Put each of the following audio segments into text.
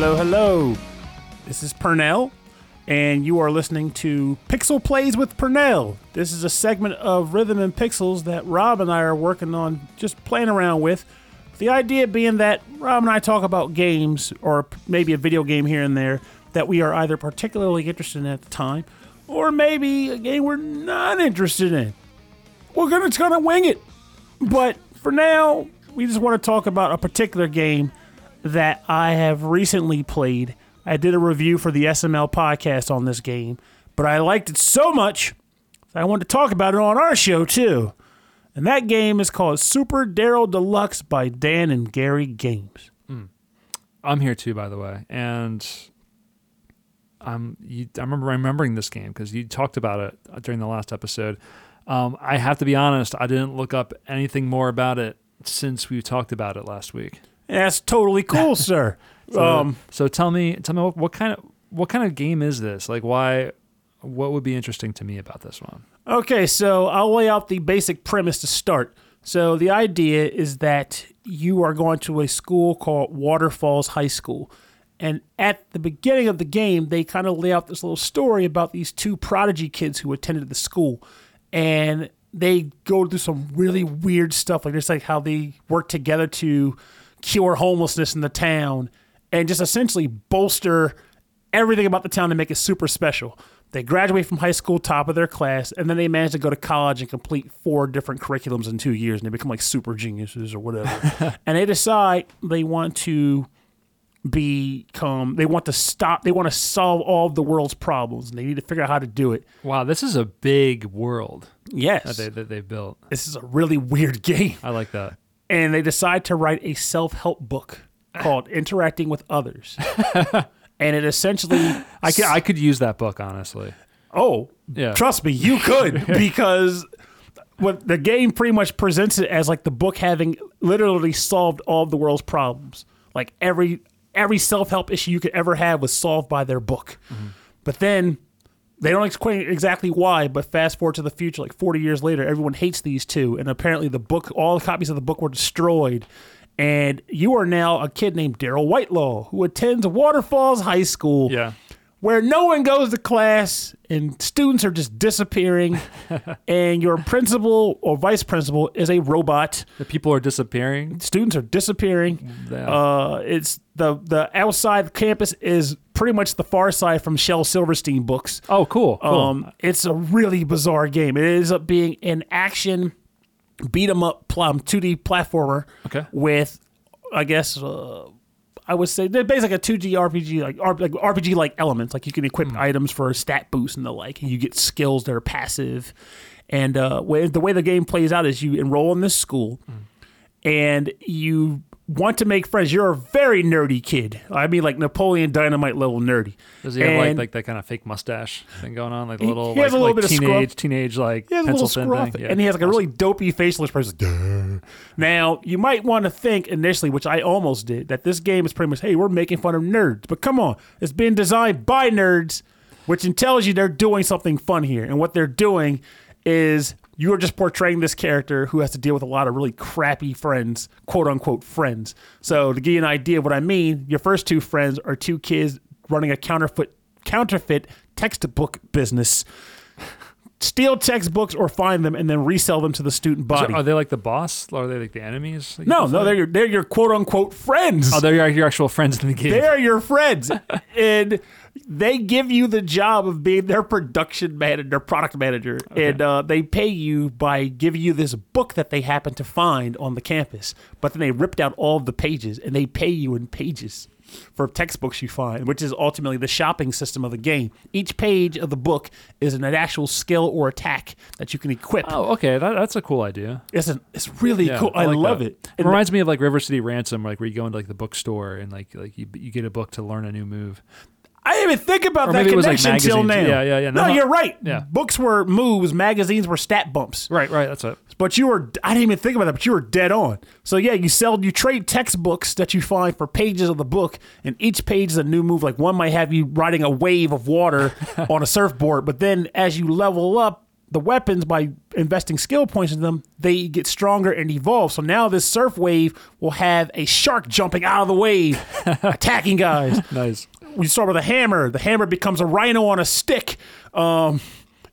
Hello, hello. This is Pernell, and you are listening to Pixel Plays with Pernell. This is a segment of Rhythm and Pixels that Rob and I are working on just playing around with. The idea being that Rob and I talk about games, or maybe a video game here and there, that we are either particularly interested in at the time, or maybe a game we're not interested in. We're gonna just gonna wing it. But for now, we just want to talk about a particular game that I have recently played. I did a review for the SML podcast on this game, but I liked it so much that I wanted to talk about it on our show too. And that game is called Super Daryl Deluxe by Dan and Gary Games. I'm here too, by the way, and I'm. You, I remember remembering this game because you talked about it during the last episode. Um, I have to be honest, I didn't look up anything more about it since we talked about it last week. That's totally cool, sir. So, Um, so tell me, tell me what, what kind of what kind of game is this? Like, why? What would be interesting to me about this one? Okay, so I'll lay out the basic premise to start. So the idea is that you are going to a school called Waterfalls High School. And at the beginning of the game, they kind of lay out this little story about these two prodigy kids who attended the school. And they go through some really weird stuff, like just like how they work together to cure homelessness in the town and just essentially bolster everything about the town to make it super special. They graduate from high school, top of their class, and then they manage to go to college and complete four different curriculums in two years, and they become like super geniuses or whatever. and they decide they want to become, they want to stop, they want to solve all of the world's problems, and they need to figure out how to do it. Wow, this is a big world Yes, that they that they built. this is a really weird game. I like that. And they decide to write a self-help book called Interacting with Others. and it essentially I could I could use that book honestly. oh, Yeah. trust me, you could because what the game pretty much presents it as like the book having literally solved all of the world's problems. Like every every self-help issue you could ever have was solved by their book. Mm-hmm. But then they don't explain exactly why, but fast forward to the future, like 40 years later, everyone hates these two. And apparently, the book, all the copies of the book were destroyed. And you are now a kid named Daryl Whitelaw who attends Waterfalls High School, Yeah. where no one goes to class and students are just disappearing. and your principal or vice principal is a robot. The people are disappearing. Students are disappearing. Yeah. Uh, it's the the outside campus is pretty much the far side from Shel Silverstein books. oh, cool. cool. Um, it's a really bizarre game. It ends up being an action beat 'em up plum 2D platformer Okay. with, I guess, uh, I would say they're basically a 2D RPG like, R- like RPG like elements. Like you can equip items for stat boost and the like, and you get skills that are passive. And uh, the way the game plays out is you enroll in this school, and you want to make friends. You're a very nerdy kid. I mean, like Napoleon Dynamite level nerdy. Does he have like And- like that kind of fake mustache thing going on, like a little, he has like, a little like bit of scruff. teenage, teenage like He has a pencil little scruff, thing? Yeah. and he has like a really dopey facial expression. Duh. Now, you might want to think initially, which I almost did, that this game is pretty much, hey, we're making fun of nerds. But come on, it's being designed by nerds, which tells you they're doing something fun here. And what they're doing is you are just portraying this character who has to deal with a lot of really crappy friends, quote unquote friends. So to give you an idea of what I mean, your first two friends are two kids running a counterfeit counterfeit textbook business. Steal textbooks or find them and then resell them to the student So body. are they like the boss? Or are they like the enemies? you no, no, they're your, they're your quote unquote friends. Oh, they're your, your actual friends in the game. They are your friends, and they give you the job of being their production manager, their product manager, and uh, they pay you by giving you this book that they happen to find on the campus. But then they ripped out all of the pages, and they pay you in pages for textbooks you find, which is ultimately the shopping system of the game. Each page of the book is an actual skill or attack that you can equip. Oh, okay. That, that's a cool idea. It's, an, it's really Yeah, cool. I, like love that. it. It reminds me of like River City Ransom, like where you go into like the bookstore and like like you, you get a book to learn a new move. I didn't even think about Or that maybe it was, like, connection till now. magazines. Yeah, yeah, yeah. No, No, no. you're right. Yeah. Books were moves, magazines were stat bumps. Right, right. That's it. But you were, I didn't even think about that, but you were dead on. So yeah, you sell, you trade textbooks that you find for pages of the book, and each page is a new move. Like one might have you riding a wave of water on a surfboard, but then as you level up, the weapons by investing skill points in them, they get stronger and evolve. So now this surf wave will have a shark jumping out of the wave, attacking guys. Nice. We start with a hammer. The hammer becomes a rhino on a stick. Um,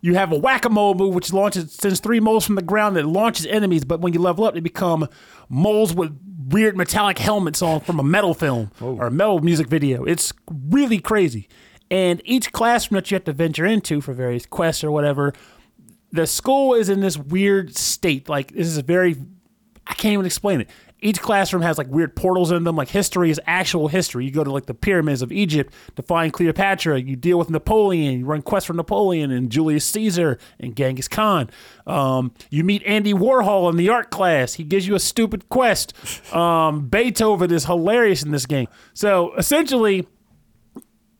you have a whack-a-mole move, which launches sends three moles from the ground that launches enemies. But when you level up, they become moles with weird metallic helmets on from a metal film or a metal music video. It's really crazy. And each classroom that you have to venture into for various quests or whatever, the school is in this weird state. Like this is a very I can't even explain it. Each classroom has like weird portals in them. Like history is actual history. You go to like the pyramids of Egypt to find Cleopatra. You deal with Napoleon. You run quests for Napoleon and Julius Caesar and Genghis Khan. Um, you meet Andy Warhol in the art class. He gives you a stupid quest. Um, Beethoven is hilarious in this game. So essentially,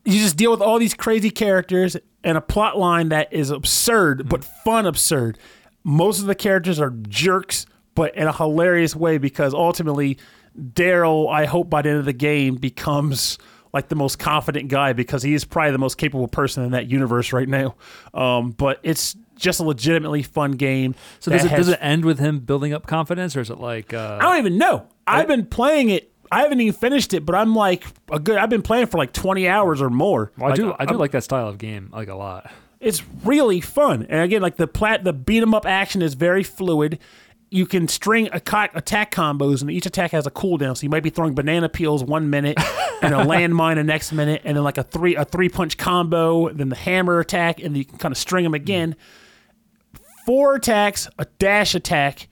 you just deal with all these crazy characters and a plot line that is absurd but fun absurd. Most of the characters are jerks, but in a hilarious way because ultimately Daryl, I hope by the end of the game becomes like the most confident guy because he is probably the most capable person in that universe right now. Um, but it's just a legitimately fun game. So does it does it end with him building up confidence, or is it like? Uh, I don't even know. I've been playing it. I haven't even finished it, but I'm like a good. I've been playing for like 20 hours or more. well, I do. I do I'm- like that style of game like a lot. It's really fun, and again, like the plat, the beat 'em up action is very fluid. You can string attack, attack combos, and each attack has a cooldown. So you might be throwing banana peels one minute, and a landmine the next minute, and then like a three a three punch combo, then the hammer attack, and you can kind of string them again. Four attacks, a dash attack,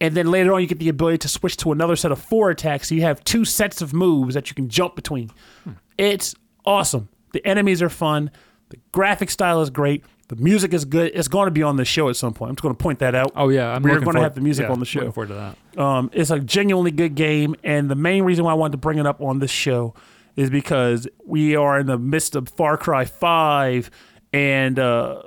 and then later on you get the ability to switch to another set of four attacks. So you have two sets of moves that you can jump between. Hmm. It's awesome. The enemies are fun. The graphic style is great. The music is good. It's going to be on the show at some point. I'm just going to point that out. Oh yeah, I'm We're gonna have the music yeah, on the show. Looking forward to that. Um, it's a genuinely good game, and the main reason why I wanted to bring it up on this show is because we are in the midst of Far Cry Five, and uh,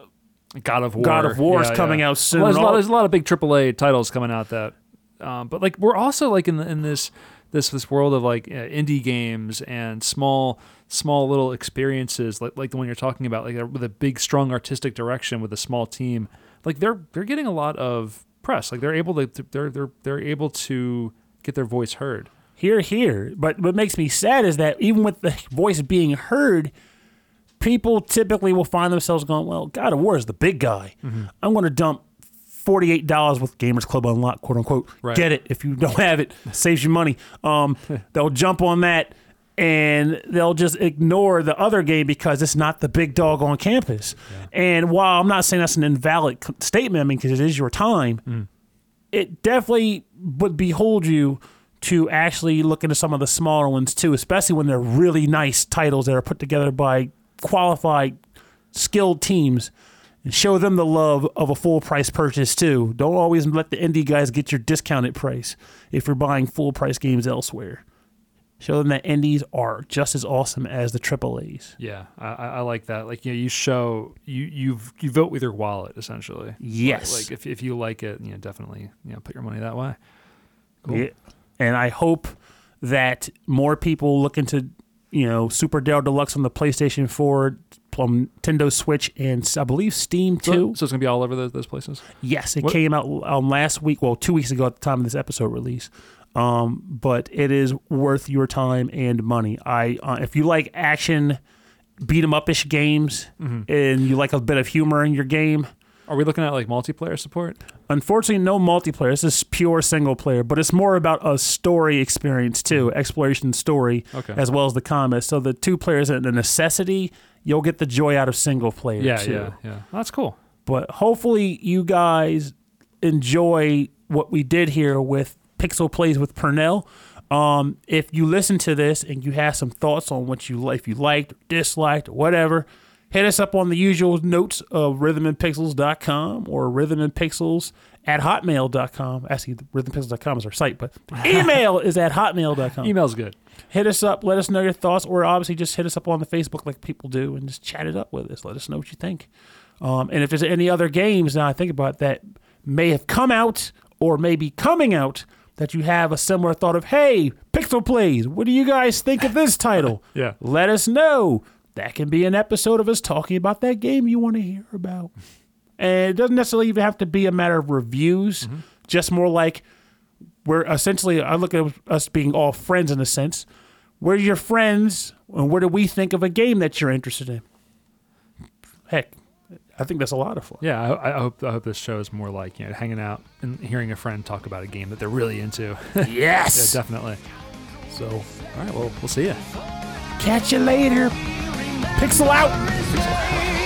God of War. God of War is coming yeah. out soon. Well, there's, a lot, there's a lot of big AAA titles coming out that, um, but like we're also like in the, in this this this world of like uh, indie games and small small little experiences like like the one you're talking about like uh, with a big strong artistic direction with a small team. Like they're they're getting a lot of press. Like they're able to they're they're they're able to get their voice heard. here, here. But what makes me sad is that even with the voice being heard, people typically will find themselves going, "Well, God of War is the big guy. Mm-hmm. I'm going to dump." Forty-eight dollars with Gamers Club Unlocked, quote unquote. Right. Get it if you don't have it, saves you money. Um, they'll jump on that and they'll just ignore the other game because it's not the big dog on campus. And while I'm not saying that's an invalid statement, I mean because it is your time, it definitely would behold you to actually look into some of the smaller ones too, especially when they're really nice titles that are put together by qualified, skilled teams. And show them the love of a full price purchase too. Don't always let the indie guys get your discounted price if you're buying full price games elsewhere. Show them that indies are just as awesome as the AAA's. Yeah, I, I like that. Like you know, you show you you you vote with your wallet essentially. Yes. Like if if you like it, you know, definitely you know put your money that way. Cool. Yeah. And I hope that more people look into, you know, Super Daryl Deluxe on the PlayStation 4, um, Nintendo Switch, and I believe Steam So, too. so it's gonna be all over those, those places. Yes, it What- came out um, last week. Well, two weeks ago at the time of this episode release. Um, but it is worth your time and money. I uh, if you like action, beat 'em up ish games, Mm-hmm. and you like a bit of humor in your game. Are we looking at like multiplayer support? Unfortunately, no multiplayer. This is pure single player, but it's more about a story experience too, exploration story, Okay. as well as the combat. So the two players are a necessity. You'll get the joy out of single player Yeah, too. yeah, yeah. That's cool. But hopefully, you guys enjoy what we did here with Pixel Plays with Pernell. Um, if you listen to this and you have some thoughts on what you like, if you liked, or disliked, or whatever, hit us up on the usual notes of rhythmandpixels.com or rhythmandpixels at hotmail.com. Actually, rhythmandpixels.com is our site, but email is at hotmail.com Email's good. hit us up. Let us know your thoughts, or obviously just hit us up on the Facebook like people do, and just chat it up with us. Let us know what you think. Um, and if there's any other games now I think about it, that may have come out or may be coming out that you have a similar thought of, hey, Pixel Plays, what do you guys think of this title? Yeah. Let us know. That can be an episode of us talking about that game you want to hear about. And it doesn't necessarily even have to be a matter of reviews, mm-hmm. just more like we're essentially, I look at us being all friends in a sense. We're your friends, and what do we think of a game that you're interested in? Heck, I think that's a lot of fun. Yeah, I, I hope I hope this show is more like you know hanging out and hearing a friend talk about a game that they're really into. yeah, Yes. definitely. So, All right, well, we'll see you. catch you later. Pixel out. Pixel.